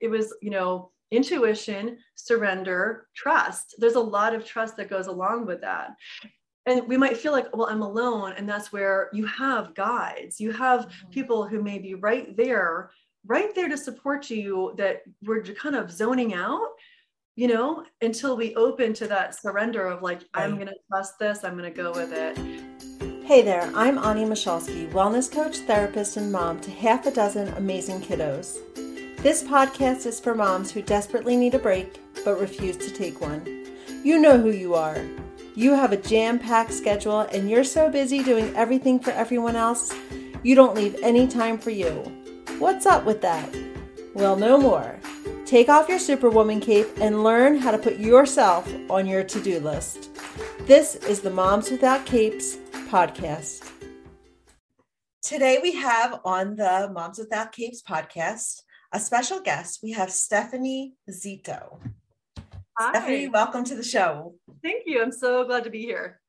it was, you know, intuition, surrender, trust. There's a lot of trust that goes along with that. And we might feel like, well, I'm alone. And that's where you have guides, you have mm-hmm. people who may be right there, right there to support you that we're kind of zoning out you know, until we open to that surrender of like. I'm going to trust this, I'm going to go with it. Hey there, I'm Ani Michalski, wellness coach, therapist, and mom to half a dozen amazing kiddos. This podcast is for moms who desperately need a break but refuse to take one. You know who you are. You have a jam packed schedule and you're so busy doing everything for everyone else, you don't leave any time for you. What's up with that? Well, no more. Take off your Superwoman cape and learn how to put yourself on your to do list. This is the Moms Without Capes podcast. Today we have on the Moms Without Capes podcast a special guest. We have Stephanie Zito. Hi. Stephanie, welcome to the show. Thank you. I'm so glad to be here.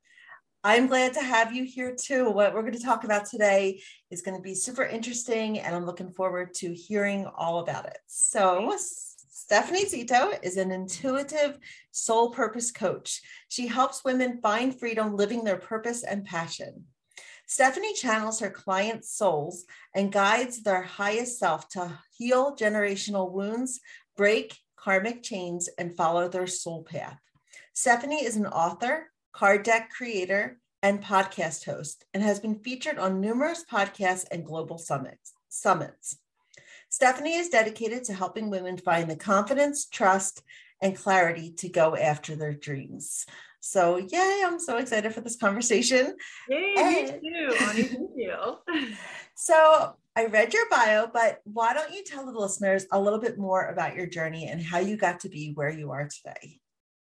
I'm glad to have you here too. What we're going to talk about today is going to be super interesting, and I'm looking forward to hearing all about it. So, Stephanie Zito is an intuitive soul purpose coach. She helps women find freedom living their purpose and passion. Stephanie channels her clients' souls and guides their highest self to heal generational wounds, break karmic chains, and follow their soul path. Stephanie is an author, card deck creator, and podcast host, and has been featured on numerous podcasts and global summits. summits. Stephanie is dedicated to helping women find the confidence, trust, and clarity to go after their dreams. So, yay, I'm so excited for this conversation. Yay, and, me too. You. so, I read your bio, but why don't you tell the listeners a little bit more about your journey and how you got to be where you are today?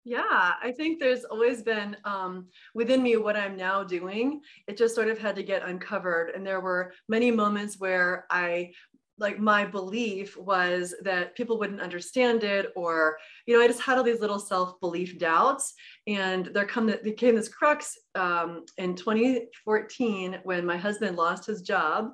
Yeah, I think there's always been um, within me what I'm now doing. It just sort of had to get uncovered. And there were many moments where I like my belief was that people wouldn't understand it or you know i just had all these little self-belief doubts. And there come there came this crux um, in 2014 when my husband lost his job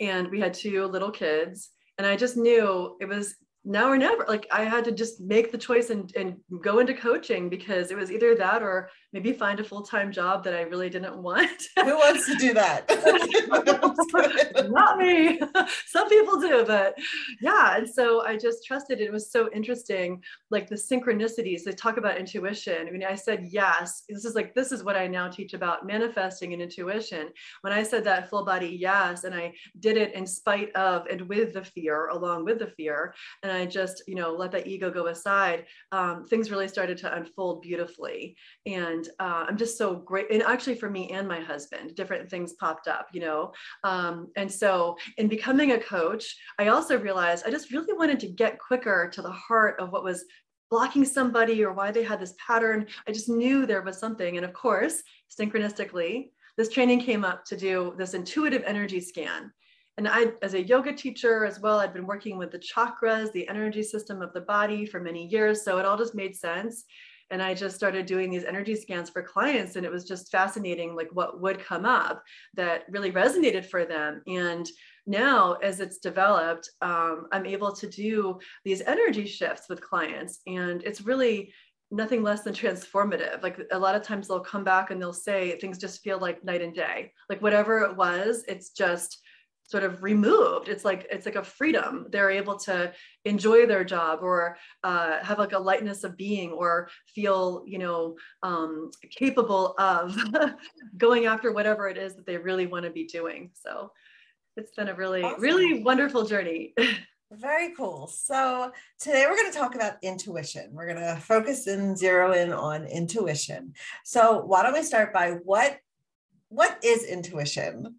and we had two little kids. And i just knew it was now or never. Like i had to just make the choice and, and go into coaching because it was either that or maybe find a full-time job that I really didn't want. Who wants to do that? Not me. Some people do, but yeah. And so I just trusted it. it was so interesting, like the synchronicities. They talk about intuition. I mean, I said yes. This is like this is what I now teach about manifesting and intuition. When I said that full body yes, and I did it in spite of and with the fear, along with the fear, and I just, you know, let that ego go aside, um, things really started to unfold beautifully. And uh, i'm just so great and actually for me and my husband different things popped up you know? Um, and so in becoming a coach i also realized i just really wanted to get quicker to the heart of what was blocking somebody or why they had this pattern. I just knew there was something. And of course synchronistically this training came up to do this intuitive energy scan. And I, as a yoga teacher as well, I'd been working with the chakras, the energy system of the body for many years. So it all just made sense and i just started doing these energy scans for clients and it was just fascinating like what would come up that really resonated for them. And now as it's developed um, i'm able to do these energy shifts with clients and it's really nothing less than transformative. Like a lot of times they'll come back and they'll say things just feel like night and day. Like whatever it was it's just sort of removed it's like it's like a freedom they're able to enjoy their job or uh, have like a lightness of being or feel you know um, capable of going after whatever it is that they really want to be doing so it's been a really awesome. really wonderful journey Very cool. So today we're going to talk about intuition. We're going to focus and zero in on intuition. So why don't we start by what what is intuition?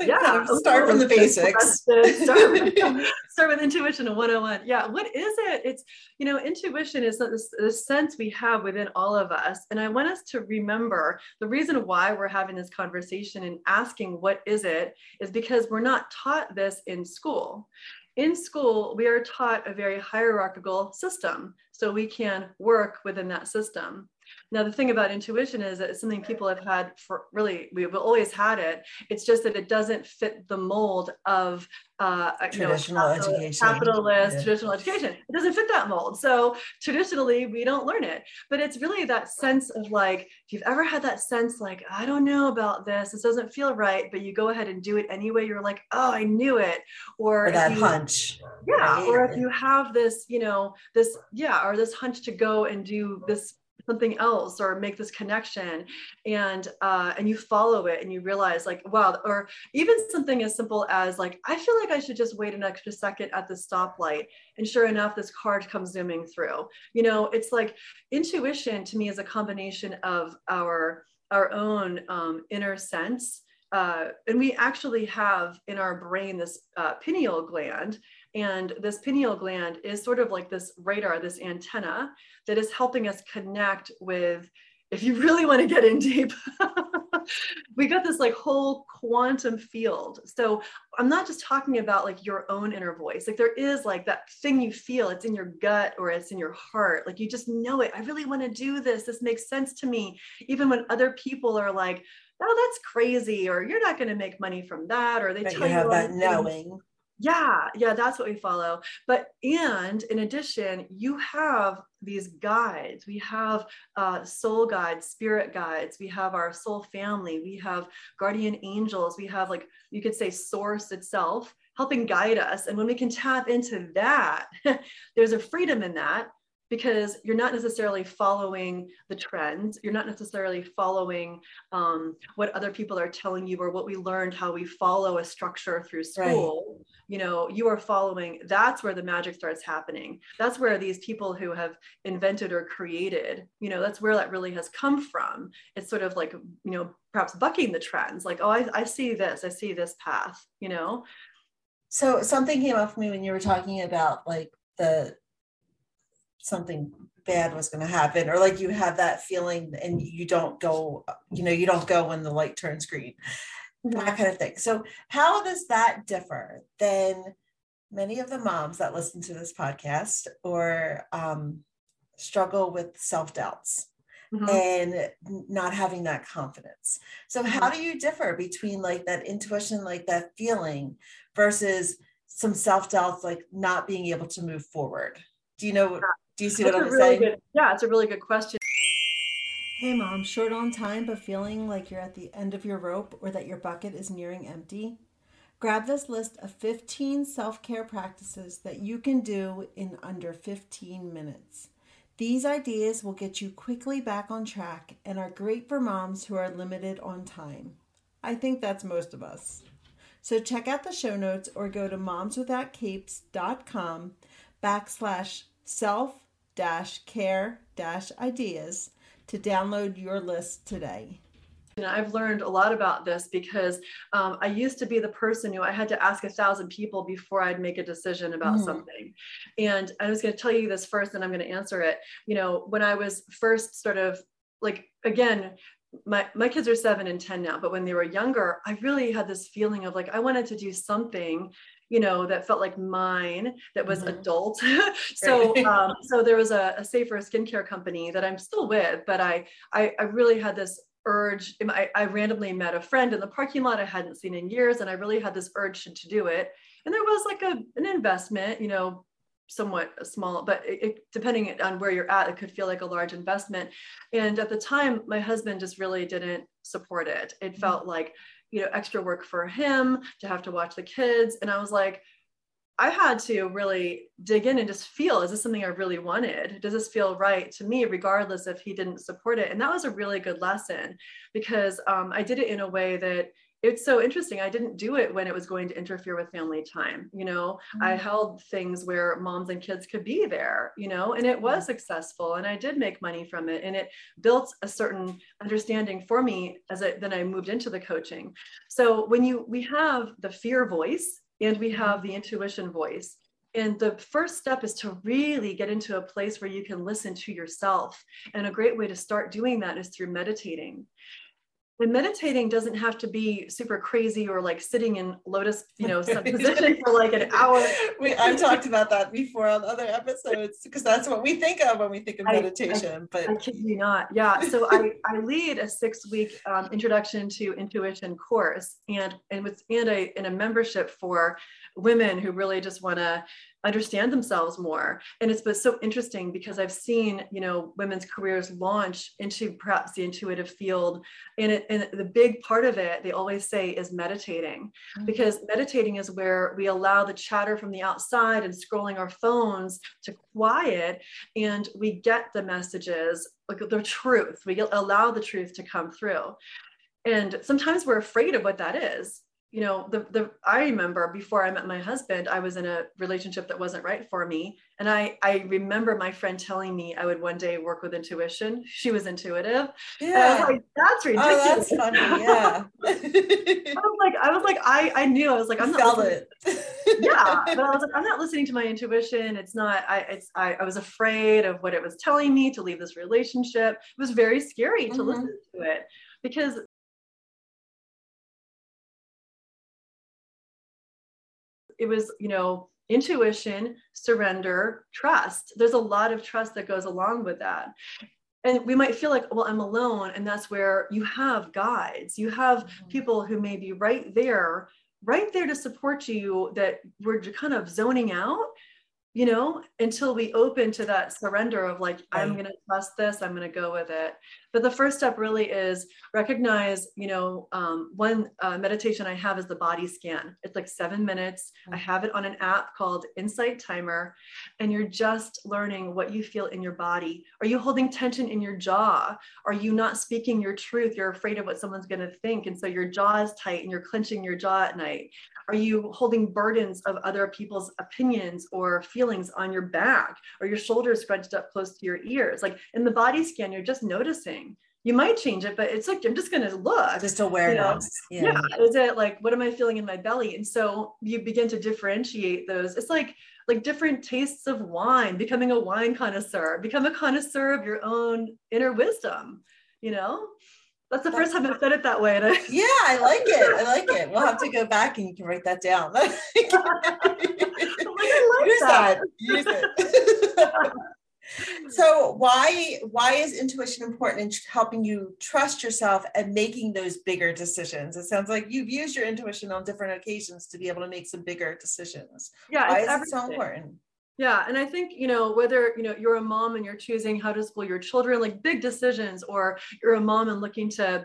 Yeah start from the basics. start, with, start with intuition 101 yeah what is it? It's you know intuition is this, this sense we have within all of us and i want us to remember the reason why we're having this conversation and asking what is it? is because we're not taught this in school. In school, we are taught a very hierarchical system, so we can work within that system. Now, the thing about intuition is that it's something people have had for really, we've always had it. It's just that it doesn't fit the mold of uh, traditional you know, capital, education, capitalist yeah. traditional education. It doesn't fit that mold. So traditionally, we don't learn it. But it's really that sense of like, if you've ever had that sense, like, I don't know about this, this doesn't feel right, but you go ahead and do it anyway. You're like, oh, I knew it. Or, or that you, hunch. Yeah. Right? Or if you have this, you know, this, yeah, or this hunch to go and do this something else or make this connection and uh, and you follow it and you realize like wow or even something as simple as like i feel like i should just wait an extra second at the stoplight and sure enough this car comes zooming through. You know it's like intuition to me is a combination of our our own um, inner sense uh, and we actually have in our brain this uh, pineal gland and this pineal gland is sort of like this radar, this antenna that is helping us connect with, if you really want to get in deep, we got this like whole quantum field. So I'm not just talking about like your own inner voice. Like there is like that thing you feel, it's in your gut or it's in your heart. Like you just know it. I really want to do this. This makes sense to me. Even when other people are like, oh, that's crazy, or you're not going to make money from that, or they but tell you have you that knowing yeah yeah that's what we follow. But and in addition you have these guides. We have uh, soul guides spirit guides. We have our soul family. We have guardian angels. We have like you could say source itself helping guide us. And when we can tap into that there's a freedom in that because you're not necessarily following the trends. You're not necessarily following um, what other people are telling you or what we learned how we follow a structure through school. right. You know you are following that's where the magic starts happening. That's where these people who have invented or created you know that's where that really has come from. It's sort of like you know perhaps bucking the trends like oh i, I see this i see this path you know? So something came up for me when you were talking about like the something bad was going to happen or like you have that feeling and you don't go you know you don't go when the light turns green that kind of thing so how does that differ than many of the moms that listen to this podcast or um, struggle with self-doubts mm-hmm. and not having that confidence so mm-hmm. how do you differ between like that intuition like that feeling versus some self-doubts like not being able to move forward do you know do you see That's what I'm really saying? Good, yeah, it's a really good question. Hey mom, short on time but feeling like you're at the end of your rope or that your bucket is nearing empty? Grab this list of 15 self care practices that you can do in under 15 minutes. These ideas will get you quickly back on track and are great for moms who are limited on time. I think that's most of us. So check out the show notes or go to momswithoutcapes.com backslash self dash care dash ideas to download your list today. And I've learned a lot about this because um, I used to be the person who I had to ask a thousand people before I'd make a decision about mm. something. And I was going to tell you this first, and I'm going to answer it. You know, when I was first sort of like, again, my, my kids are seven and 10 now, but when they were younger, I really had this feeling of like, I wanted to do something you know that felt like mine that was mm-hmm. adult. So um, so there was a, a safer skincare company that i'm still with but I, I i really had this urge. I, I randomly met a friend in the parking lot i hadn't seen in years and i really had this urge to, to do it. And there was like a an investment you know somewhat small but it, it, depending on where you're at it could feel like a large investment. And at the time my husband just really didn't support it. It mm-hmm. felt like you know extra work for him to have to watch the kids. And i was like i had to really dig in and just feel is this something i really wanted? Does this feel right to me regardless if he didn't support it? And that was a really good lesson because um, i did it in a way that it's so interesting. I didn't do it when it was going to interfere with family time. You know, mm-hmm. I held things where moms and kids could be there, you know, and it was successful and I did make money from it. And it built a certain understanding for me as I, then I moved into the coaching. So when you, we have the fear voice and we have the intuition voice. And the first step is to really get into a place where you can listen to yourself. And a great way to start doing that is through meditating and meditating doesn't have to be super crazy or like sitting in lotus you know some position for like an hour. We i've talked about that before on other episodes because that's what we think of when we think of meditation I, but i kid you not. Yeah so i i lead a six week um, introduction to intuition course and and with and a in a membership for women who really just want to understand themselves more. And it's been so interesting because i've seen you know women's careers launch into perhaps the intuitive field. And it and the big part of it they always say is meditating. Mm-hmm. because meditating is where we allow the chatter from the outside and scrolling our phones to quiet and we get the messages like the truth. We allow the truth to come through. And sometimes we're afraid of what that is you know the the i remember before i met my husband i was in a relationship that wasn't right for me. And i i remember my friend telling me i would one day work with intuition. She was intuitive. Yeah was like, that's ridiculous oh, that's funny. Yeah i was like i was like i i knew. I was like i'm not it. Yeah. But i was like i'm not listening to my intuition. It's not i it's i, I was afraid of what it was telling me to leave this relationship. It was very scary to mm-hmm. listen to it because it was, you know, intuition, surrender, trust. There's a lot of trust that goes along with that. And we might feel like, well, I'm alone. And that's where you have guides, you have mm-hmm. people who may be right there, right there to support you that we're kind of zoning out you know, until we open to that surrender of like, right. I'm going to trust this, I'm going to go with it. But the first step really is recognize, you know, um, one uh, meditation I have is the body scan. It's like seven minutes. Mm-hmm. I have it on an app called Insight Timer, and you're just learning what you feel in your body. Are you holding tension in your jaw? Are you not speaking your truth? You're afraid of what someone's going to think. And so your jaw is tight and you're clenching your jaw at night. Are you holding burdens of other people's opinions or feelings on your back or your shoulders scrunched up close to your ears? Like in the body scan, you're just noticing. You might change it, but it's like I'm just going to look. Just awareness. You know? yeah. yeah. Is it like what am I feeling in my belly? And so you begin to differentiate those. It's like like different tastes of wine, becoming a wine connoisseur, become a connoisseur of your own inner wisdom, you know? That's the first time I've said it that way. I- yeah, I like it. I like it. We'll have to go back and you can write that down. like, Use that. that. Use it. So why why is intuition important in helping you trust yourself and making those bigger decisions it sounds like you've used your intuition on different occasions to be able to make some bigger decisions yeah why is everything. it so important yeah. And I think, you know, whether, you know, you're a mom and you're choosing how to school your children, like big decisions, or you're a mom and looking to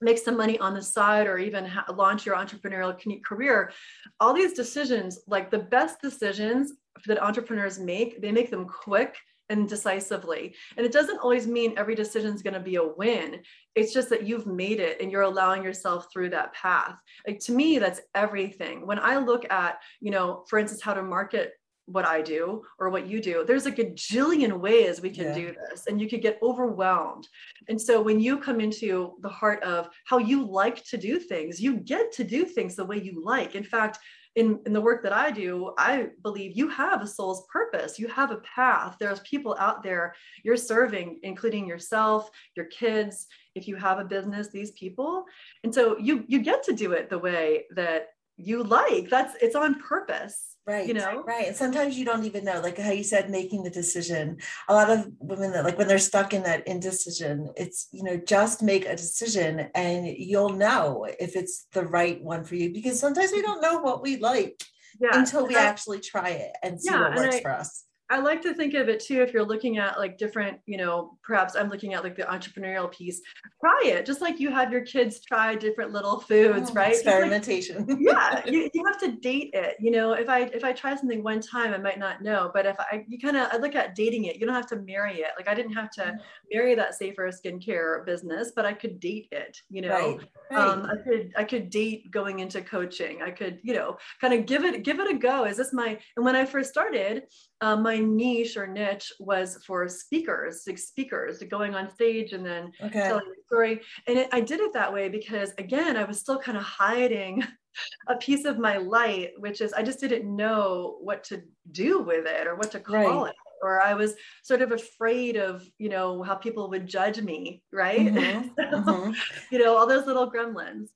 make some money on the side or even ha- launch your entrepreneurial career all these decisions like the best decisions that entrepreneurs make they make them quick and decisively and it doesn't always mean every decision is going to be a win it's just that you've made it and you're allowing yourself through that path like to me that's everything when i look at you know for instance how to market what I do or what you do. There's like a jillion ways we can yeah. do this, and you could get overwhelmed. And so when you come into the heart of how you like to do things, you get to do things the way you like. In fact, in, in the work that I do, I believe you have a soul's purpose. You have a path. There's people out there you're serving, including yourself, your kids. If you have a business, these people. And so you you get to do it the way that you like. That's it's on purpose right you know right and sometimes you don't even know like how you said making the decision a lot of women that like when they're stuck in that indecision it's you know just make a decision and you'll know if it's the right one for you because sometimes we don't know what we like yeah. until we actually try it and see yeah, what works I, for us I like to think of it too if you're looking at like different, you know, perhaps I'm looking at like the entrepreneurial piece. Try it, just like you have your kids try different little foods, oh, right? Experimentation. Like, yeah, you, you have to date it. You know, if I if I try something one time, I might not know. But if I you kind of I look at dating it, you don't have to marry it. Like I didn't have to mm-hmm. marry that safer skincare business, but I could date it. You know, right. Right. Um, I could I could date going into coaching. I could you know kind of give it give it a go. Is this my and when I first started uh, my niche or niche was for speakers, like speakers, going on stage and then okay. telling the story. And it, I did it that way because, again, I was still kind of hiding a piece of my light, which is I just didn't know what to do with it or what to call right. it. or I was sort of afraid of, you know, how people would judge me, right? Mm-hmm. so, mm-hmm. You know, all those little gremlins.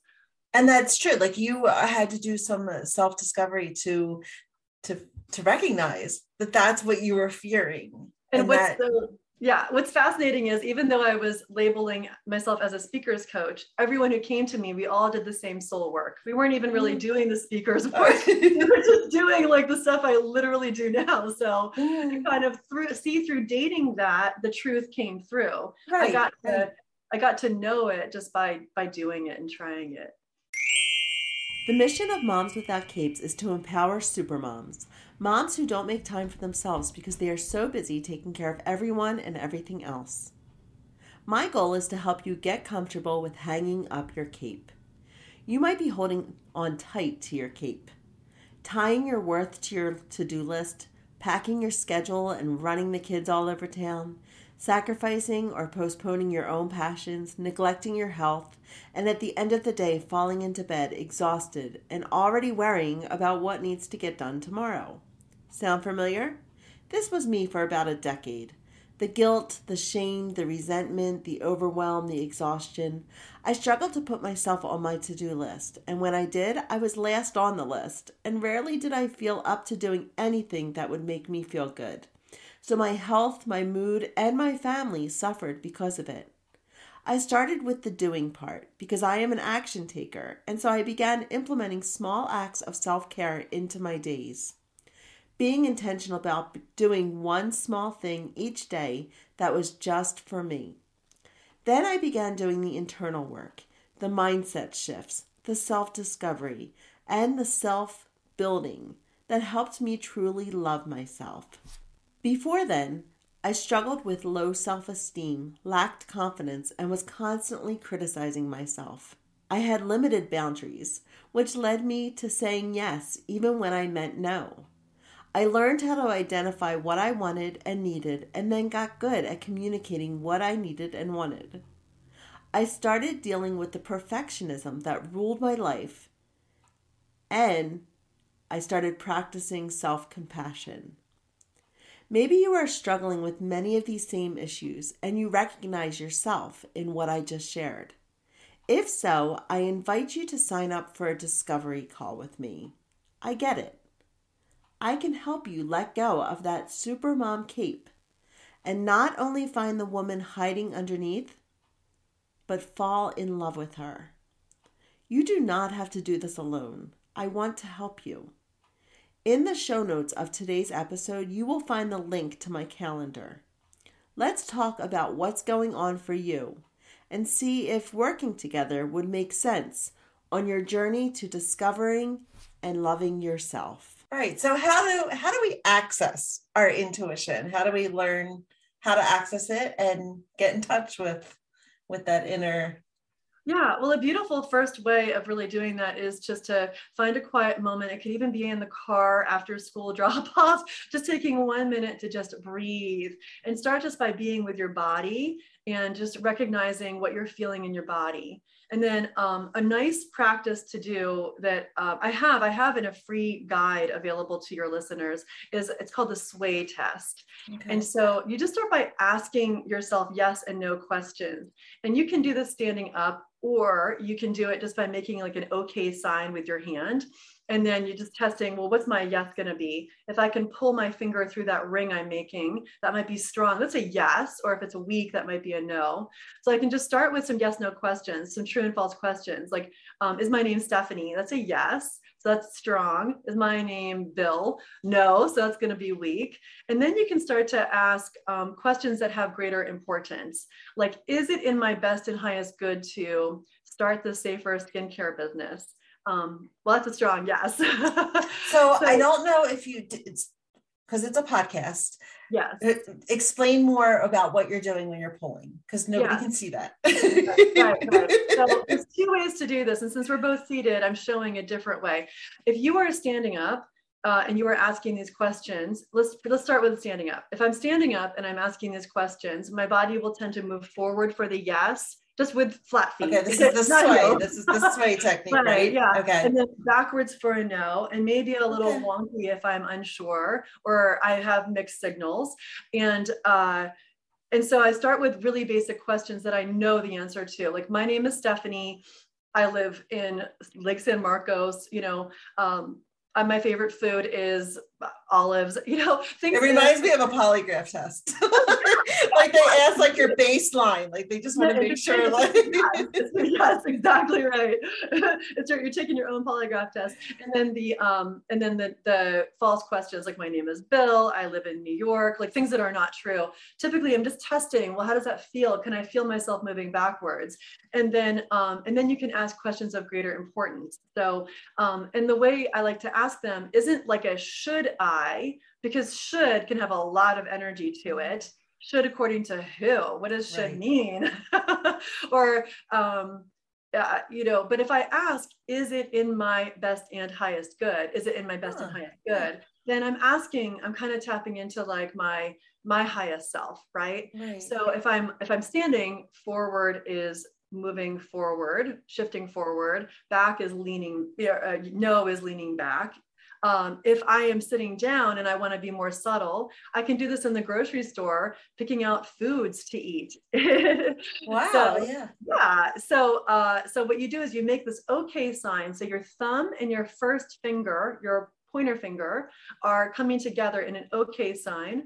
And that's true. Like you uh, had to do some uh, self discovery to to to recognize that that's what you were fearing. And, and what's that, the yeah, what's fascinating is even though I was labeling myself as a speaker's coach, everyone who came to me, we all did the same soul work. We weren't even really mm. doing the speaker's work. we were just doing like the stuff I literally do now. So mm. kind of through see through dating that the truth came through. Right. I got to I got to know it just by by doing it and trying it. The mission of Moms Without Capes is to empower supermoms Moms who don't make time for themselves because they are so busy taking care of everyone and everything else. My goal is to help you get comfortable with hanging up your cape. You might be holding on tight to your cape, tying your worth to your to do list, packing your schedule and running the kids all over town, sacrificing or postponing your own passions, neglecting your health, and at the end of the day falling into bed exhausted and already worrying about what needs to get done tomorrow. Sound familiar? This was me for about a decade. The guilt, the shame, the resentment, the overwhelm, the exhaustion. I struggled to put myself on my to do list, and when I did, I was last on the list, and rarely did I feel up to doing anything that would make me feel good. So my health, my mood, and my family suffered because of it. I started with the doing part because I am an action taker, and so I began implementing small acts of self care into my days being intentional about doing one small thing each day that was just for me. Then I began doing the internal work, the mindset shifts, the self discovery, and the self building that helped me truly love myself. Before then, I struggled with low self esteem, lacked confidence, and was constantly criticizing myself. I had limited boundaries, which led me to saying yes even when I meant no. I learned how to identify what I wanted and needed, and then got good at communicating what I needed and wanted. I started dealing with the perfectionism that ruled my life, and I started practicing self compassion. Maybe you are struggling with many of these same issues and you recognize yourself in what I just shared. If so, I invite you to sign up for a discovery call with me. I get it. I can help you let go of that supermom cape and not only find the woman hiding underneath, but fall in love with her. You do not have to do this alone. I want to help you. In the show notes of today's episode, you will find the link to my calendar. Let's talk about what's going on for you and see if working together would make sense on your journey to discovering and loving yourself. Right. So how do how do we access our intuition? How do we learn how to access it and get in touch with with that inner yeah, well, a beautiful first way of really doing that is just to find a quiet moment. It could even be in the car after school drop off, just taking one minute to just breathe and start just by being with your body and just recognizing what you're feeling in your body. And then um, a nice practice to do that uh, I have, I have in a free guide available to your listeners is it's called the sway test. Okay. And so you just start by asking yourself yes and no questions. And you can do this standing up or you can do it just by making like an okay sign with your hand and then you're just testing well what's my yes going to be? If i can pull my finger through that ring i'm making that might be strong. That's a yes or if it's weak that might be a no. So i can just start with some yes no questions some true and false questions like um, is my name stephanie? That's a yes so that's strong. Is my name bill? No so that's going to be weak. And then you can start to ask um, questions that have greater importance. Like is it in my best and highest good to start the safer skincare business um, well, that's a strong yes. so, so, I don't know if you, it's because it's a podcast. Yes. Explain more about what you're doing when you're pulling because nobody yes. can see that. right, right. So there's two ways to do this. And since we're both seated, I'm showing a different way. If you are standing up, uh, and you are asking these questions, let's let's start with standing up. If I'm standing up and I'm asking these questions, my body will tend to move forward for the yes just with flat feet. Okay, this is the sway. This is the sway technique, Right, right? yeah. Okay. And then backwards for a no, and maybe a little Okay. wonky if I'm unsure or I have mixed signals. And uh, and so I start with really basic questions that I know the answer to. Like, my name is Stephanie. I live in Lake San Marcos. You know, um, uh, my favorite food is olives. You know, things. It reminds me of a polygraph test. like they ask like your baseline, like they just want to make sure like yes, exactly right. it's right, you're taking your own polygraph test, and then the um, and then the the false questions like my name is Bill, I live in New York, like things that are not true. Typically, I'm just testing. Well, how does that feel? Can I feel myself moving backwards? And then um, and then you can ask questions of greater importance. So um, and the way I like to ask them isn't like a should I, because should can have a lot of energy to it. Should according to who? What does should Right. mean? Or um uh, you know but if i ask is it in my best and highest good? Is it in my best and highest good? Then i'm asking i'm kind of tapping into like my my highest self right? Right. so if i'm if i'm standing forward is moving forward shifting forward back is leaning uh, no is leaning back um, if i am sitting down and i want to be more subtle i can do this in the grocery store picking out foods to eat wow, so- yeah. yeah. So, uh, so what you do is you make this okay sign. So your thumb and your first finger, your pointer finger, are coming together in an okay sign,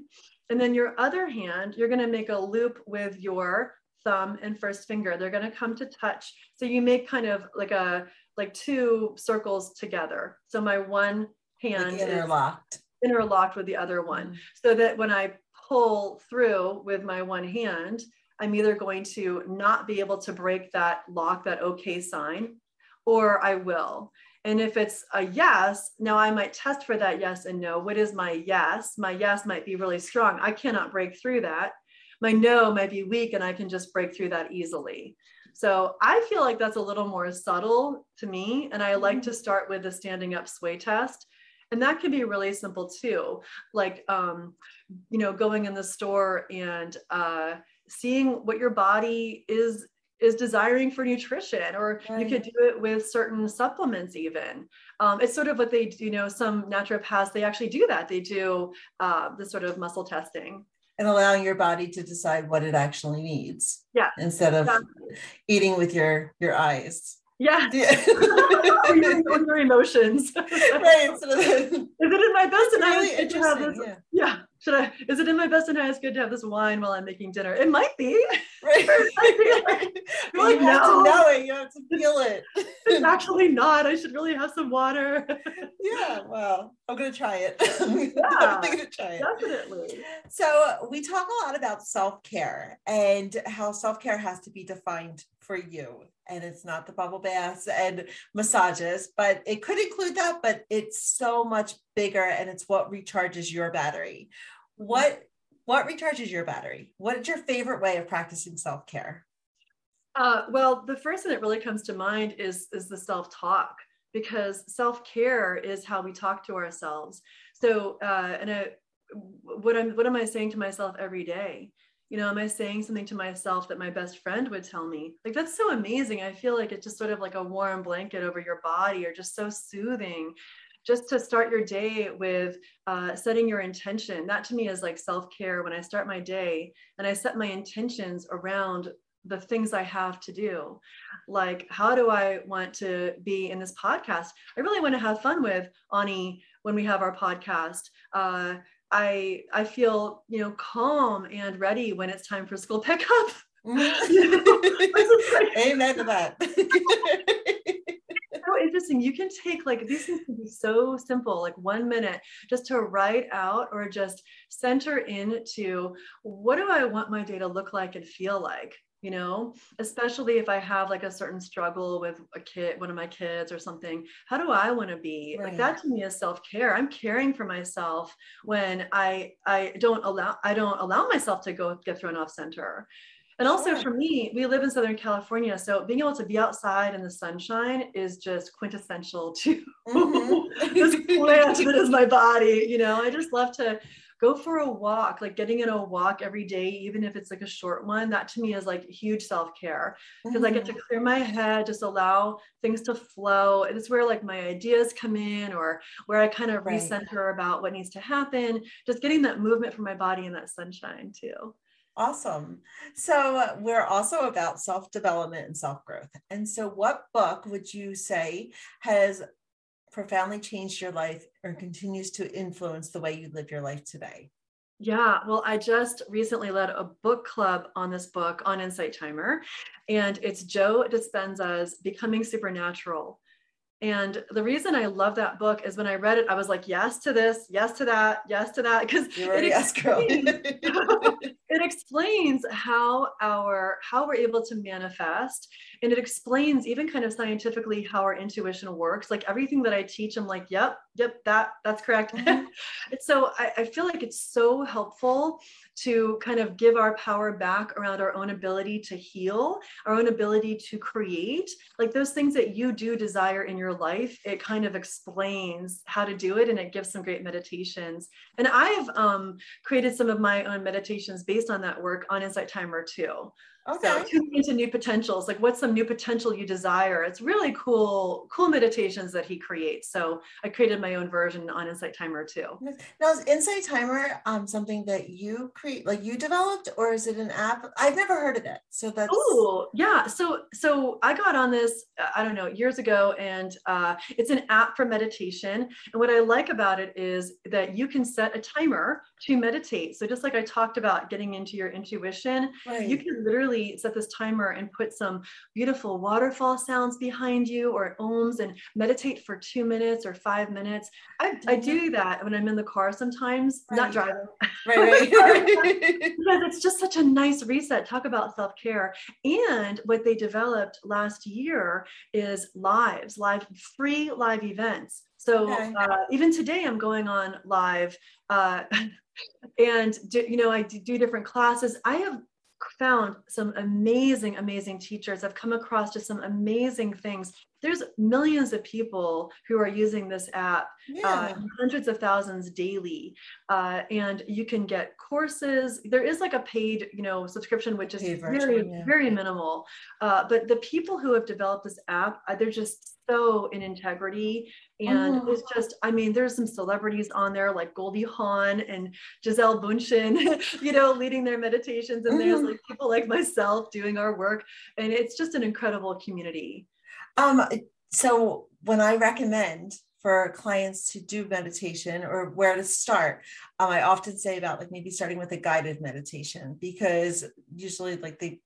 and then your other hand, you're going to make a loop with your thumb and first finger. They're going to come to touch. So you make kind of like a like two circles together. So my one hand Like interlocked. interlocked with the other one so that when I pull through with my one hand, I'm either going to not be able to break that lock, that okay sign, or I will. And if it's a yes, now I might test for that yes and no. What is my yes? My yes might be really strong. I cannot break through that. My no might be weak and I can just break through that easily. So I feel like that's a little more subtle to me. And I like mm-hmm. to start with the standing up sway test. And that can be really simple too. Like, um, you know, going in the store and uh, seeing what your body is is desiring for nutrition or you could do it with certain supplements even um, it's sort of what they do you know some naturopaths they actually do that they do uh, this sort of muscle testing And allowing your body to decide what it actually needs. Yeah. Instead of Exactly. eating with your your eyes. Yeah Yeah. or your, or your emotions right. Instead of is it in my best and really good to have this Yeah. yeah should i is it in my best and highest good to have this wine while i'm making dinner it might be Right. You're you like, have no. to know it. You have to feel it. it's actually not i should really have some water yeah. Well, I'm gonna try it. Yeah. I'm gonna try it. definitely So we talk a lot about self-care and how self-care has to be defined for you. And it's not the bubble baths and massages, but it could include that, but it's so much bigger and it's what recharges your battery. What what recharges your battery? What is your favorite way of practicing self-care? Uh, well, the first thing that really comes to mind is is the self talk because self care is how we talk to ourselves. So, uh, and I, what I'm what am I saying to myself every day? You know, am I saying something to myself that my best friend would tell me? Like that's so amazing. I feel like it's just sort of like a warm blanket over your body, or just so soothing. Just to start your day with uh, setting your intention. That to me is like self care. When I start my day and I set my intentions around the things I have to do. Like, how do I want to be in this podcast? I really want to have fun with Ani when we have our podcast. Uh, I I feel you know calm and ready when it's time for school pickup. Amen to that. so interesting. You can take like these things can be so simple, like one minute just to write out or just center into what do I want my day to look like and feel like? You know, especially if I have like a certain struggle with a kid, one of my kids or something, how do I want to be? Like that to me is self-care. I'm caring for myself when I I don't allow I don't allow myself to go get thrown off center. And also Sure. for me, we live in Southern California. So being able to be outside in the sunshine is just quintessential to Mhm. this plant that is my body. You know, I just love to go for a walk, like getting in a walk every day, even if it's like a short one. That to me is like huge self care because mm-hmm. I get to mm-hmm. clear my head, just allow things to flow. And It's where like my ideas come in or where I kind of right. recenter about what needs to happen. Just getting that movement from my body and that sunshine too. Awesome. So, we're also about self development and self growth. And so, what book would you say has profoundly changed your life or continues to influence the way you live your life today? Yeah, well, I just recently led a book club on this book on Insight Timer, and it's Joe Dispenza's Becoming Supernatural. And the reason I love that book is when I read it, I was like, yes to this, yes to that, yes to that. Because asked, girl. it explains how our how we're able to manifest and it explains even kind of scientifically how our intuition works like everything that i teach i'm like yep yep that that's correct mm-hmm. so I, I feel like it's so helpful to kind of give our power back around our own ability to heal our own ability to create like those things that you do desire in your life it kind of explains how to do it and it gives some great meditations and i've um, created some of my own meditations based based on that work on Insight Timer too. Okay. So tuning into new potentials, like what's some new potential you desire? It's really cool, cool meditations that he creates. So I created my own version on Insight Timer too. Now is Insight Timer um something that you create, like you developed, or is it an app? I've never heard of it. So that's oh yeah. So so I got on this, I don't know, years ago, and uh, it's an app for meditation. And what I like about it is that you can set a timer to meditate. So just like I talked about getting into your intuition, right. you can literally set this timer and put some beautiful waterfall sounds behind you or ohms and meditate for two minutes or five minutes. I, I do mm-hmm. that when I'm in the car sometimes, right. not driving. Right, right. because it's just such a nice reset. Talk about self care. And what they developed last year is lives, live, free live events. So okay. uh, even today, I'm going on live, uh, and do, you know I do different classes. I have found some amazing, amazing teachers. I've come across just some amazing things. There's millions of people who are using this app, uh, yeah. uh, hundreds of thousands daily, uh, and you can get courses. There is like a paid, you know, subscription, which is very, yeah. very minimal. Uh, but the people who have developed this app, uh, they're just so in integrity. And oh. it's just, I mean, there's some celebrities on there like Goldie Hawn and Gisele Bündchen, you know, leading their meditations. And there's mm-hmm. like people like myself doing our work. And it's just an incredible community. Um, so when I recommend for clients to do meditation or where to start, um, I often say about like maybe starting with a guided meditation because usually like they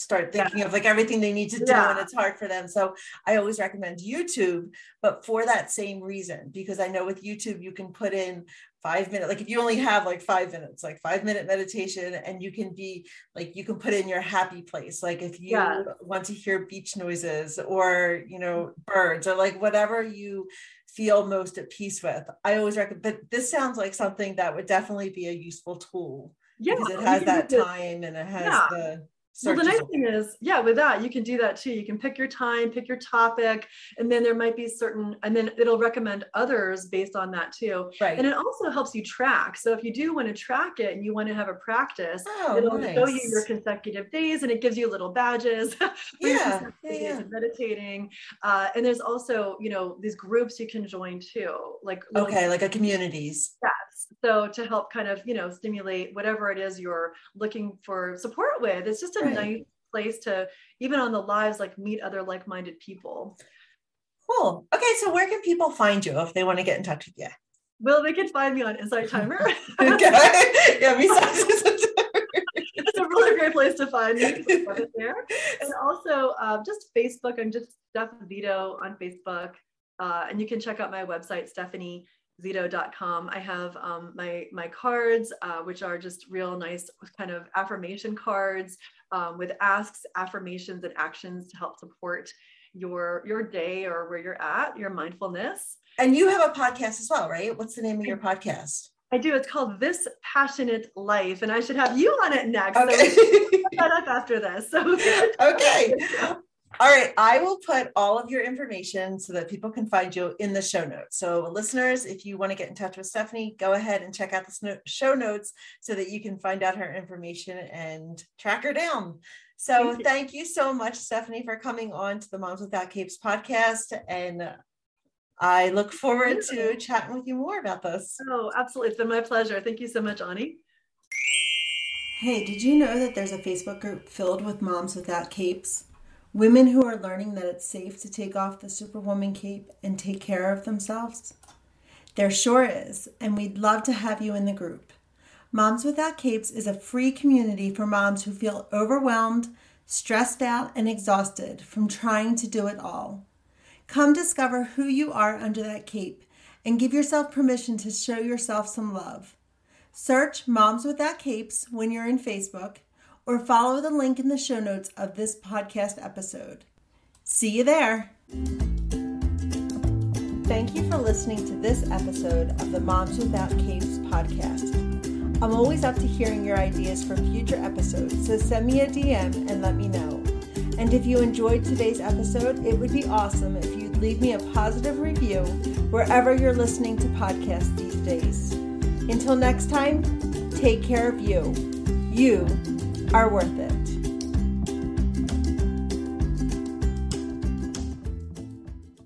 start thinking yeah. of like everything they need to do yeah. and it's hard for them so i always recommend youtube but for that same reason because i know with youtube you can put in five minutes like if you only have like five minutes like five minute meditation and you can be like you can put in your happy place like if you yeah. want to hear beach noises or you know birds or like whatever you feel most at peace with i always recommend but this sounds like something that would definitely be a useful tool yeah because it has that time and it has yeah. the well, the nice thing is, yeah, with that, you can do that too. You can pick your time, pick your topic, and then there might be certain, and then it'll recommend others based on that too. Right. And it also helps you track. So if you do want to track it and you want to have a practice, oh, it'll nice. show you your consecutive days and it gives you little badges for yeah, yeah, yeah. meditating. Uh, and there's also, you know, these groups you can join too. Like, okay, like a communities. Yes. So to help kind of, you know, stimulate whatever it is you're looking for support with, it's just a right. nice place to even on the lives like meet other like-minded people. Cool. Okay so where can people find you if they want to get in touch with you well they can find me on insight timer okay. Yeah me it's a really great place to find me. There. And also uh, just facebook i'm just steph Zito on facebook. Uh, and you can check out my website stephanie zito.com. I have um, my my cards, uh, which are just real nice kind of affirmation cards um, with asks, affirmations, and actions to help support your your day or where you're at, your mindfulness. And you have a podcast as well, right? What's the name of your podcast? I do. It's called This Passionate Life, and I should have you on it next. Okay. So that up after this. So okay. All right, I will put all of your information so that people can find you in the show notes. So, listeners, if you want to get in touch with Stephanie, go ahead and check out the show notes so that you can find out her information and track her down. So, thank you, thank you so much, Stephanie, for coming on to the Moms Without Capes podcast. And I look forward to chatting with you more about this. Oh, absolutely. It's been my pleasure. Thank you so much, Ani. Hey, did you know that there's a Facebook group filled with moms without capes? Women who are learning that it's safe to take off the Superwoman cape and take care of themselves? There sure is, and we'd love to have you in the group. Moms Without Capes is a free community for moms who feel overwhelmed, stressed out, and exhausted from trying to do it all. Come discover who you are under that cape and give yourself permission to show yourself some love. Search Moms Without Capes when you're in Facebook or follow the link in the show notes of this podcast episode. See you there. Thank you for listening to this episode of the Moms Without Capes podcast. I'm always up to hearing your ideas for future episodes, so send me a DM and let me know. And if you enjoyed today's episode, it would be awesome if you'd leave me a positive review wherever you're listening to podcasts these days. Until next time, take care of you. You are worth it.